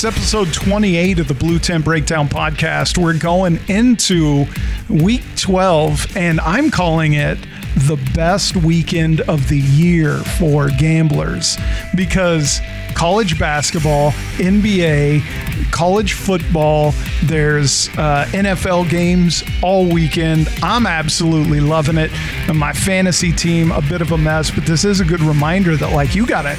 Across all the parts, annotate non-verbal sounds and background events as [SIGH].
It's episode 28 of the Blue Tent Breakdown podcast. We're going into week 12, and I'm calling it the best weekend of the year for gamblers because college basketball, NBA, college football, there's uh, NFL games all weekend. I'm absolutely loving it. And my fantasy team, a bit of a mess, but this is a good reminder that, like, you got to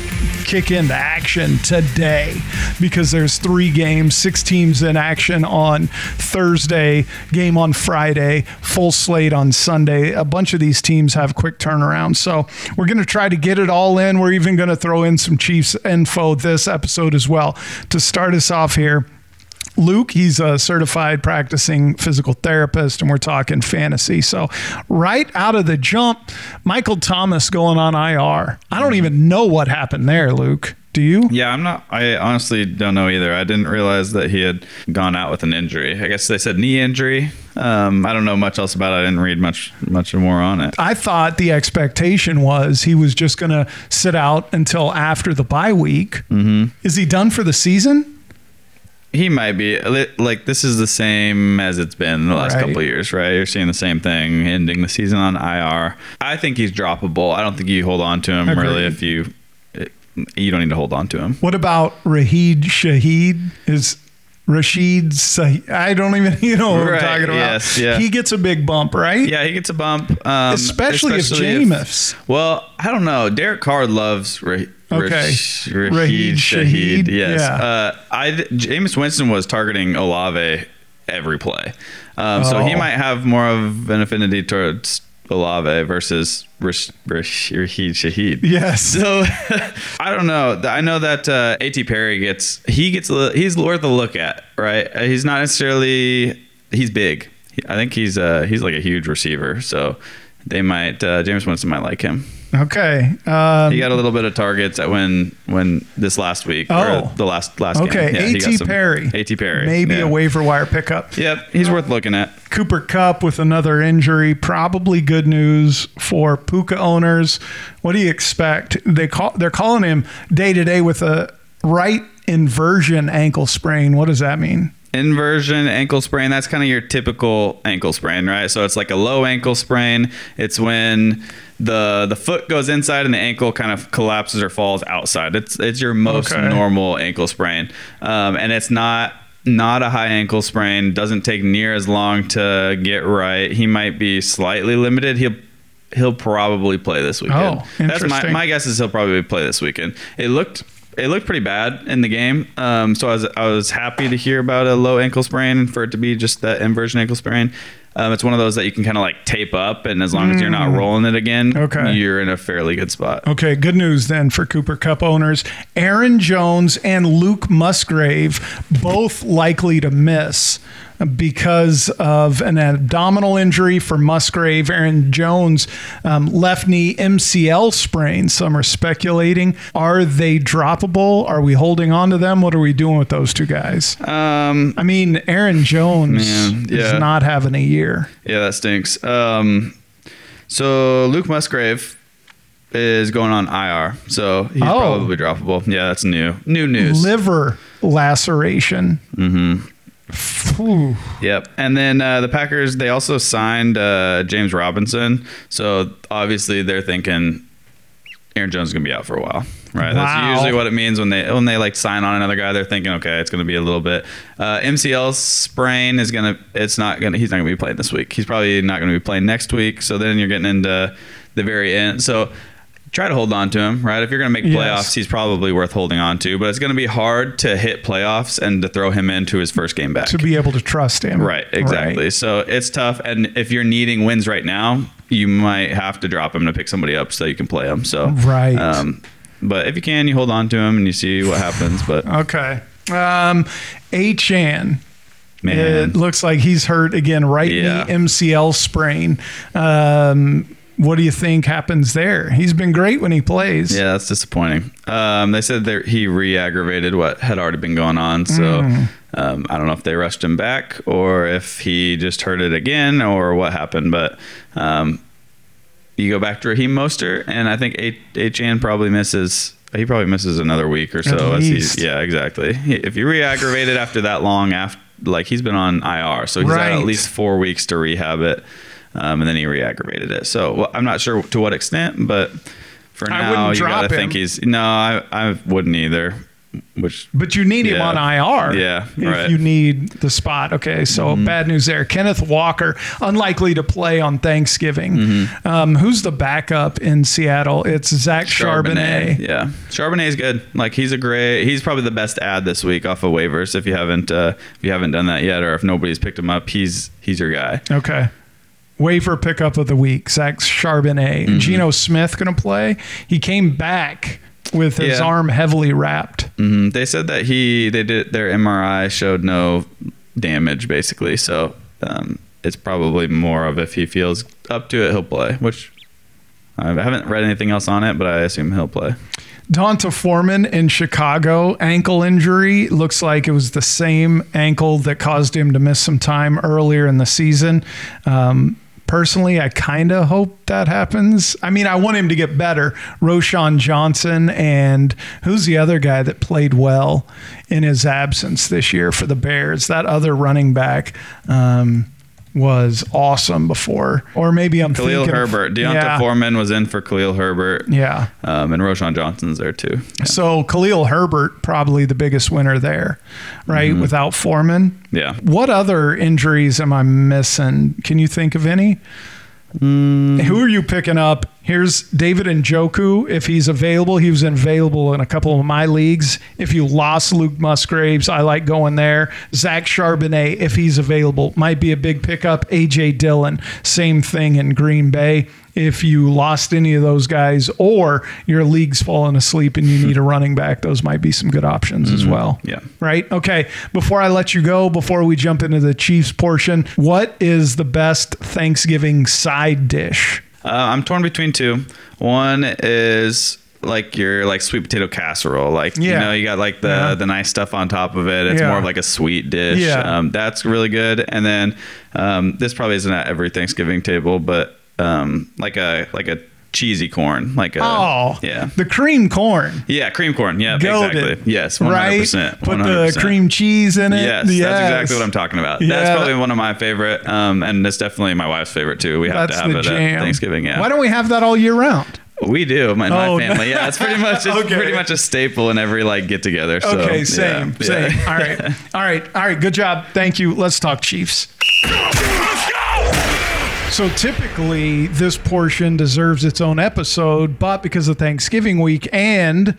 kick into action today because there's three games, six teams in action on Thursday, game on Friday, full slate on Sunday. A bunch of these teams have quick turnaround. So we're going to try to get it all in. We're even going to throw in some Chiefs info this episode as well to start us off here. Luke, he's a certified practicing physical therapist, and we're talking fantasy. So, right out of the jump, Michael Thomas going on IR. I don't even know what happened there, Luke. Do you? Yeah, I'm not. I honestly don't know either. I didn't realize that he had gone out with an injury. I guess they said knee injury. Um, I don't know much else about it. I didn't read much much more on it. I thought the expectation was he was just going to sit out until after the bye week. Mm-hmm. Is he done for the season? He might be like this is the same as it's been the last right. couple years, right? You're seeing the same thing, ending the season on IR. I think he's droppable. I don't think you hold on to him Agreed. really if you you don't need to hold on to him. What about Rahid Shaheed? Is Rashid I don't even [LAUGHS] you know what right, I'm talking about. Yes, yeah. He gets a big bump, right? Yeah, he gets a bump. Um, especially, especially, if Jameis. Well, I don't know. Derek Carr loves Rahid Okay. Rash, Rashid Shaheed. Yes. Yeah. Uh, I Jameis Winston was targeting Olave every play, um, oh. so he oh. might have more of an affinity towards Olave versus Rashid Shaheed. Yes. So [LAUGHS] I don't know. I know that uh, A.T. Perry gets he gets he's worth a look at. Right. Uh, he's not necessarily he's big. I think he's uh he's like a huge receiver. So they might uh, Jameis Winston might like him. Okay. Um, he got a little bit of targets at when when this last week. Oh, the last last okay. game. Yeah, A.T. Perry. A.T. Perry. Maybe yeah. a waiver wire pickup. Yep, he's worth looking at. Cooper Kupp with another injury. Probably good news for Puka owners. What do you expect? They call they're calling him day to day with a right inversion ankle sprain. What does that mean? Inversion ankle sprain that's kind of your typical ankle sprain right so it's like a low ankle sprain it's when the the foot goes inside and the ankle kind of collapses or falls outside it's it's your most okay. normal ankle sprain um, and it's not not a high ankle sprain doesn't take near as long to get right he might be slightly limited he'll he'll probably play this weekend. Oh, interesting. That's my, my guess is he'll probably play this weekend. It looked it looked pretty bad in the game. Um, so I was I was happy to hear about a low ankle sprain and for it to be just that inversion ankle sprain. Um, it's one of those that you can kind of like tape up, and as long mm. as you're not mm. rolling it again, okay. you're in a fairly good spot. Okay, good news then for Cooper Kupp owners. Aaron Jones and Luke Musgrave both likely to miss because of an abdominal injury for Musgrave. Aaron Jones, um, left knee MCL sprain. Some are speculating. Are they droppable? Are we holding on to them? What are we doing with those two guys? Um, I mean, Aaron Jones man, yeah. is not having a year. Yeah, that stinks. Um, so Luke Musgrave is going on IR, so he's oh. probably droppable. Yeah, that's new. New news. Liver laceration. Mm-hmm. Yep. And then uh, the Packers, they also signed uh, James Robinson. So obviously they're thinking Aaron Jones is going to be out for a while. Right. Wow. That's usually what it means when they when they like sign on another guy. They're thinking, okay, it's going to be a little bit. Uh, MCL sprain is going to. It's not going to. He's not going to be playing this week. He's probably not going to be playing next week. So then you're getting into the very end. So try to hold on to him, right? If you're going to make playoffs, yes. he's probably worth holding on to. But it's going to be hard to hit playoffs and to throw him into his first game back. To be able to trust him. Right, exactly. Right. So it's tough. And if you're needing wins right now, you might have to drop him to pick somebody up so you can play him. So, right. Um, but if you can, you hold on to him and you see what happens. But [LAUGHS] okay. Um, Achane. Man. It looks like he's hurt again, right yeah. knee MCL sprain. Um, what do you think happens there? He's been great when he plays. Yeah, that's disappointing. Um, they said that he re-aggravated what had already been going on. So mm. um, I don't know if they rushed him back or if he just hurt it again or what happened. But um, you go back to Raheem Mostert, and I think Achane probably misses he probably misses another week or so. As he's, yeah, exactly. If you re-aggravate it after that long, after like he's been on IR, so he's had Right. at least four weeks to rehab it, um, and then he re-aggravated it. So well, I'm not sure to what extent, but for I now, you gotta think he's no, I I wouldn't either. Which But you need him on IR. Yeah, If right. Mm-hmm. you need the spot. Okay. So bad news there. Kenneth Walker, unlikely to play on Thanksgiving. Mm-hmm. Um, who's the backup in Seattle? It's Zach Charbonnet. Yeah, Charbonnet's good. Like he's a great. He's probably the best ad this week off of waivers. If you haven't, uh, if you haven't done that yet, or if nobody's picked him up, he's he's your guy. Okay. Waiver pickup of the week, Zach Charbonnet. Mm-hmm. Geno Smith going to play. He came back with his Yeah. arm heavily wrapped. hmm They said that he they did their MRI showed no damage basically. So um, it's probably more of if he feels up to it, he'll play. Which I haven't read anything else on it, but I assume he'll play. D'Onta Foreman in Chicago, ankle injury. Looks like it was the same ankle that caused him to miss some time earlier in the season. Um, personally, I kind of hope that happens. I mean, I want him to get better. Roschon Johnson and who's the other guy that played well in his absence this year for the Bears? That other running back. Um, was awesome before, or maybe I'm Khalil thinking of- Herbert, D'Onta yeah, Foreman was in for Khalil Herbert, yeah. um, and Roschon Johnson's there too. So Khalil Herbert probably the biggest winner there, right? Without Foreman. Yeah. What other injuries am I missing? Can you think of any? Mm. Who are you picking up? Here's David Njoku. If he's available, he was available in a couple of my leagues. If you lost Luke Musgraves, I like going there. Zach Charbonnet, if he's available, might be a big pickup. AJ Dillon, same thing in Green Bay. If you lost any of those guys, or your league's fallen asleep and you need a running back, those might be some good options as well. Yeah. Right? Okay. Before I let you go, before we jump into the Chiefs portion, what is the best Thanksgiving side dish? Uh, I'm torn between two. One is like your like sweet potato casserole. Like you know, you got like the Yeah. the nice stuff on top of it. It's Yeah. more of like a sweet dish. Yeah. Um, that's really good. And then um, this probably isn't at every Thanksgiving table, but um, like a like a cheesy corn. Like a Oh, yeah. The cream corn. Yeah, cream corn. Yeah, Goated. exactly. Yes, 100%. Right? Put the cream cheese in it. Yes, that's exactly what I'm talking about. Yeah. That's probably one of my favorite, um, and it's definitely my wife's favorite too. We have That's to have it jam. at Thanksgiving. Yeah, Why don't we have that all year round? we do, my, Oh, my family. Yeah, it's pretty [LAUGHS] much it's Okay. pretty much a staple in every like get together. So, Okay, yeah, same, yeah. same. All right, [LAUGHS] all right, all right. Good job. Thank you. Let's talk Chiefs. So typically, this portion deserves its own episode, but because of Thanksgiving week and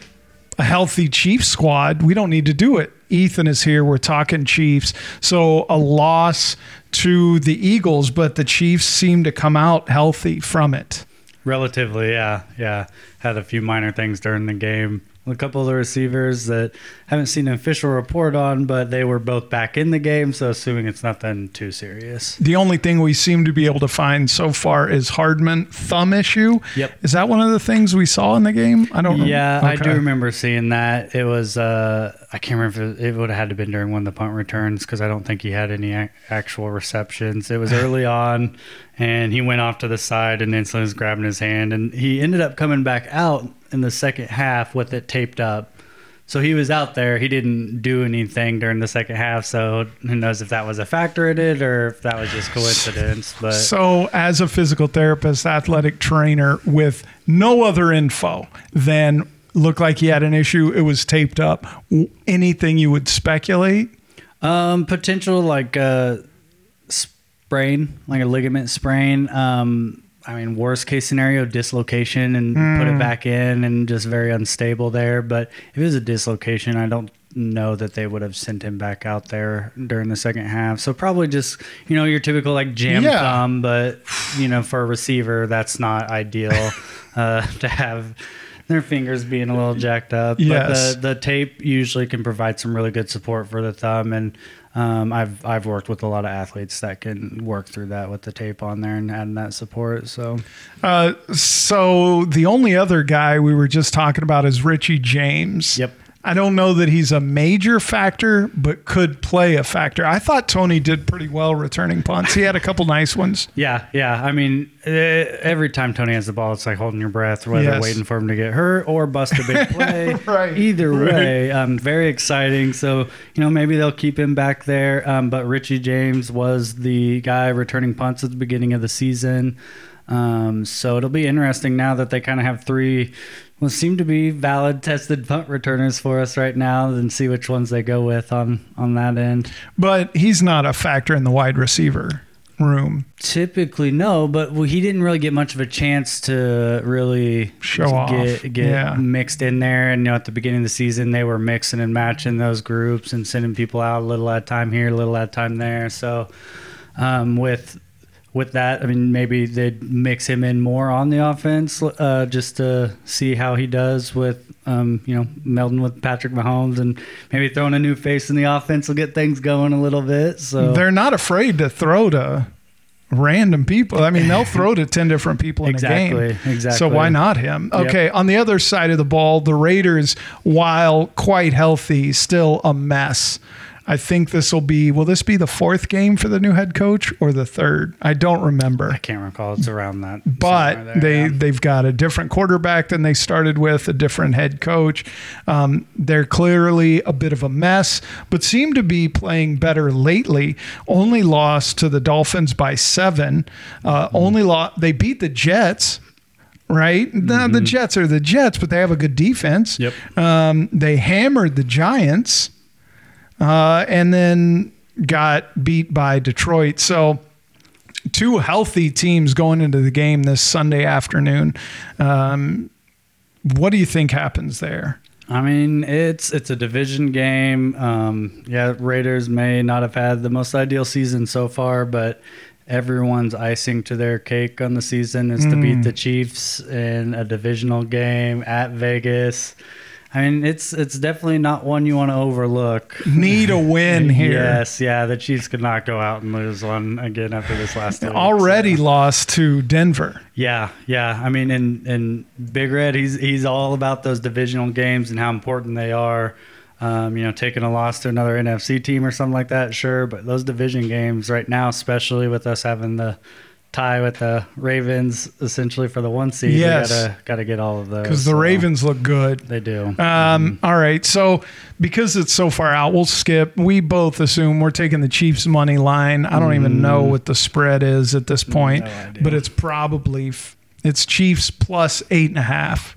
a healthy Chiefs squad, we don't need to do it. Ethan is here. We're talking Chiefs. So a loss to the Eagles, but the Chiefs seem to come out healthy from it. Relatively, yeah, yeah. Had a few minor things during the game. A couple of the receivers that haven't seen an official report on, but they were both back in the game, so assuming it's nothing too serious. The only thing we seem to be able to find so far is Hardman thumb issue. Yep. Is that one of the things we saw in the game? I don't know. Yeah, I do remember seeing that. It was uh, I can't remember if it, would have had to have been during one of the punt returns because I don't think he had any ac- actual receptions. It was early [SIGHS] on, and he went off to the side, and Insulin was grabbing his hand, and he ended up coming back out in the second half with it taped up. So he was out there. He didn't do anything during the second half. So who knows if that was a factor in it or if that was just coincidence. But So, as a physical therapist, athletic trainer with no other info than looked like he had an issue, it was taped up. Anything you would speculate? Um, potential like a sprain, like a ligament sprain. Um, I mean, worst case scenario, dislocation and put it back in and just very unstable there. But if it was a dislocation, I don't know that they would have sent him back out there during the second half. So probably just, you know, your typical like jam Yeah. thumb, but you know, for a receiver, that's not ideal [LAUGHS] uh, to have their fingers being a little jacked up. Yes. But the, the tape usually can provide some really good support for the thumb and um, I've I've worked with a lot of athletes that can work through that with the tape on there and adding that support. So Uh, so, the only other guy we were just talking about is Richie James. Yep. I don't know that he's a major factor, but could play a factor. I thought Tony did pretty well returning punts. He had a couple nice ones. [LAUGHS] Yeah, yeah. I mean, eh, every time Tony has the ball, it's like holding your breath, whether Yes. waiting for him to get hurt or bust a big [LAUGHS] play. Right, Either right. way, um, very exciting. So you know, maybe they'll keep him back there. Um, but Richie James was the guy returning punts at the beginning of the season. Um, so it'll be interesting now that they kind of have three, well, seem to be valid tested punt returners for us right now, and see which ones they go with on on that end. But he's not a factor in the wide receiver room. Typically, no, but well, he didn't really get much of a chance to really Show off. get, get Yeah. mixed in there. And you know, at the beginning of the season, they were mixing and matching those groups and sending people out a little at a time here, a little at a time there. So, um, with with that, I mean, maybe they'd mix him in more on the offense uh, just to see how he does with, um, you know, melding with Patrick Mahomes and maybe throwing a new face in the offense will get things going a little bit. So They're not afraid to throw to random people. I mean, they'll throw to 10 different people in a game. exactly. So why not him? Yep. Okay, on the other side of the ball, the Raiders, while quite healthy, still a mess. I think this will be, will this be the fourth game for the new head coach or the third? I don't remember. I can't recall. It's around that. but there, they yeah. they've got a different quarterback than they started with, a different head coach. Um, they're clearly a bit of a mess, but seem to be playing better lately. Only lost to the Dolphins by seven. Uh, Only lost. They beat the Jets. Right now, the Jets are the Jets, but they have a good defense. Yep. Um, they hammered the Giants, uh, and then got beat by Detroit. So two healthy teams going into the game this Sunday afternoon. Um, what do you think happens there? I mean, it's it's a division game. Um, yeah, Raiders may not have had the most ideal season so far, but everyone's icing to their cake on the season is to Mm. beat the Chiefs in a divisional game at Vegas. I mean, it's it's definitely not one you want to overlook. Need a win [LAUGHS] here. Yes, yeah, the Chiefs could not go out and lose one again after this last. [LAUGHS] two weeks, Already so. lost to Denver. Yeah, yeah. I mean, and and Big Red, he's he's all about those divisional games and how important they are. Um, you know, taking a loss to another NFC team or something like that, sure. But those division games right now, especially with us having the tie with the Ravens, essentially for the one seed, Yes. gotta gotta get all of those Because the so Ravens look good. they do. Um, mm-hmm. all right. So because it's so far out, we'll skip. We both assume we're taking the Chiefs money line. I don't even know mm. what the spread is at this mm, point, No but it's probably f- it's Chiefs plus eight and a half.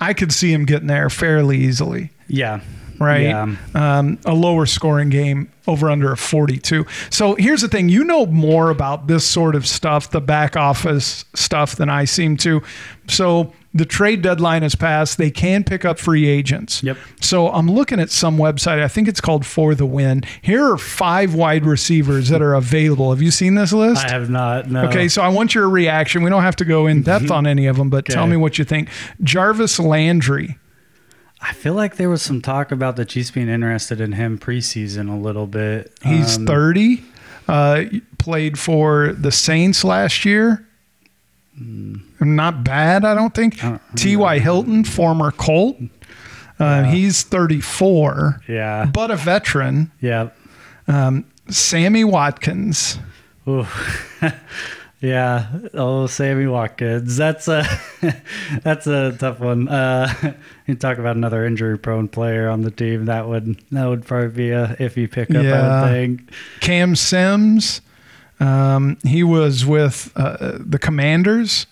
I could see him getting there fairly easily. yeah, right? Yeah. Um, a lower scoring game over under a 42. So here's the thing you know more about this sort of stuff, the back office stuff, than I seem to. So the trade deadline has passed. They can pick up free agents. Yep. So I'm looking at some website. I think it's called For the Win. Here are five wide receivers that are available. Have you seen this list? I have not. No. Okay, so I want your reaction. We don't have to go in depth [LAUGHS] on any of them, but tell me what you think. Jarvis Landry. I feel like there was some talk about the Chiefs being interested in him preseason a little bit. He's Um, 30. Uh, played for the Saints last year. Not bad, I don't think. T.Y. Hilton, former Colt. Uh, He's 34, Yeah. but a veteran. Yeah. Sammy Watkins. [LAUGHS] Yeah. Oh, Sammy Watkins. That's a [LAUGHS] that's a tough one. Uh, [LAUGHS] you talk about another injury-prone player on the team. That would that would probably be a iffy pickup. Yeah. I would think. Cam Sims. Um, he was with uh, the Commanders,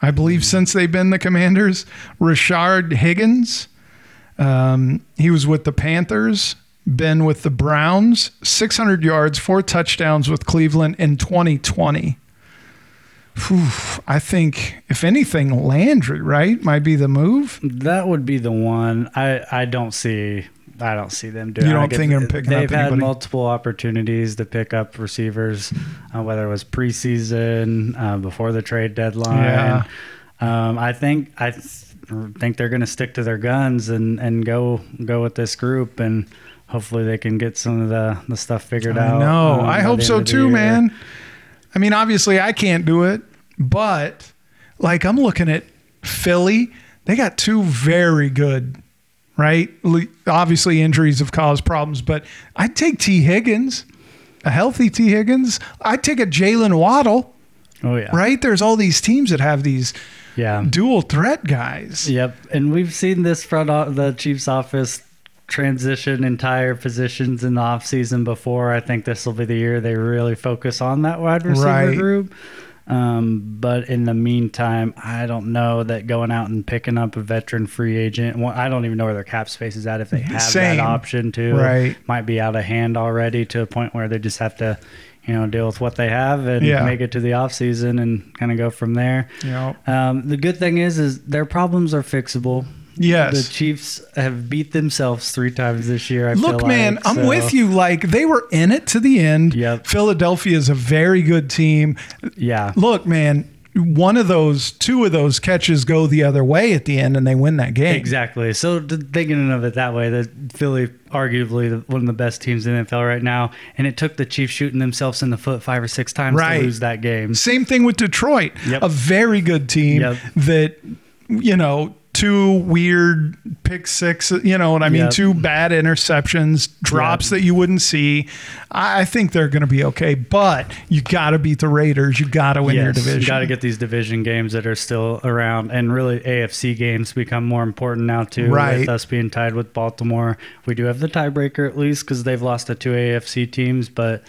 I believe, since they've been the Commanders. Rashard Higgins. Um, he was with the Panthers, been with the Browns, 600 yards, four touchdowns with Cleveland in 2020. Whew, I think, if anything, Landry, right, might be the move. That would be the one. I I don't see. I don't see them doing. You don't think they're picking up They've had anybody? multiple opportunities to pick up receivers, uh, whether it was preseason, uh, before the trade deadline. Yeah. Um, I think I th- think they're going to stick to their guns and, and go go with this group, and hopefully they can get some of the, the stuff figured I out. No, um, I hope so end of the too, man. I mean, obviously, I can't do it, but like I'm looking at Philly, they got two very good right? Obviously, injuries have caused problems, but I'd take Tee Higgins, a healthy Tee Higgins. I'd take a Jaylen Waddle, Oh yeah. right? There's all these teams that have these Yeah. dual threat guys. Yep, and we've seen this front o- the Chiefs office transition entire positions in the offseason before. I think this will be the year they really focus on that wide receiver Right. group. Um, but in the meantime, I don't know that going out and picking up a veteran free agent. well, I don't even know where their cap space is at if they have Same. that option too. Right. might be out of hand already to a point where they just have to, you know, deal with what they have and Yeah. make it to the offseason and kind of go from there. Know? Um, the good thing is, is their problems are fixable. Yes. The Chiefs have beat themselves three times this year. I Look, man, I'm so- with you. Like they were in it to the end. Yep. Philadelphia is a very good team. Yeah, Look, man, one of those, two of those catches go the other way at the end, and they win that game. exactly. So thinking of it that way, that Philly, arguably one of the best teams in the NFL right now, and it took the Chiefs shooting themselves in the foot five or six times Right. to lose that game. Same thing with Detroit. Yep. A very good team Yep. that, you know, two weird pick six, you know what I mean? Yep. Two bad interceptions, drops that you wouldn't see. I I think they're going to be okay, but you got to beat the Raiders. You got to win your division. You got to get these division games that are still around, and really AFC games become more important now too. Right. With us being tied with Baltimore, we do have the tiebreaker at least because they've lost to two AFC teams, but.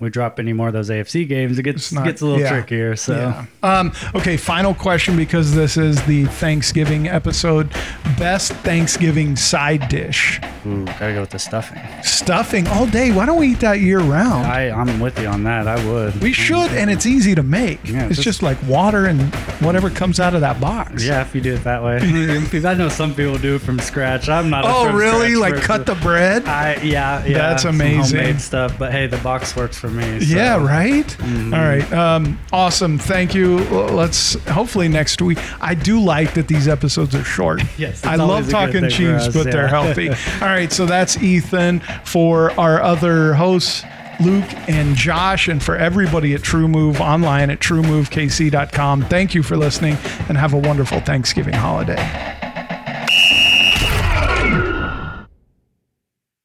We drop any more of those AFC games, it gets not- gets a little yeah. trickier. So Yeah. Um, okay, final question because this is the Thanksgiving episode. Best Thanksgiving side dish. Ooh, gotta go with the stuffing. Stuffing all day. Why don't we eat that year round? I I'm with you on that. I would. we should, and it's easy to make. Yeah, it's just- just like water and whatever comes out of that box. Yeah, if you do it that way. [LAUGHS] Because I know some people do it from scratch. I'm not. a Oh, really? Like person. cut the bread? I yeah yeah. That's amazing. homemade stuff, but hey, the box works for me. so. Yeah, right? Mm-hmm. All right. Um, awesome. Thank you. Let's hopefully next week. I do like that these episodes are short. [LAUGHS] Yes, I love talking cheese, us, but they're healthy. [LAUGHS] All right. So that's Ethan for our other hosts. Luke and Josh, and for everybody at TruMove online at trumovekc.com. Thank you for listening and have a wonderful Thanksgiving holiday.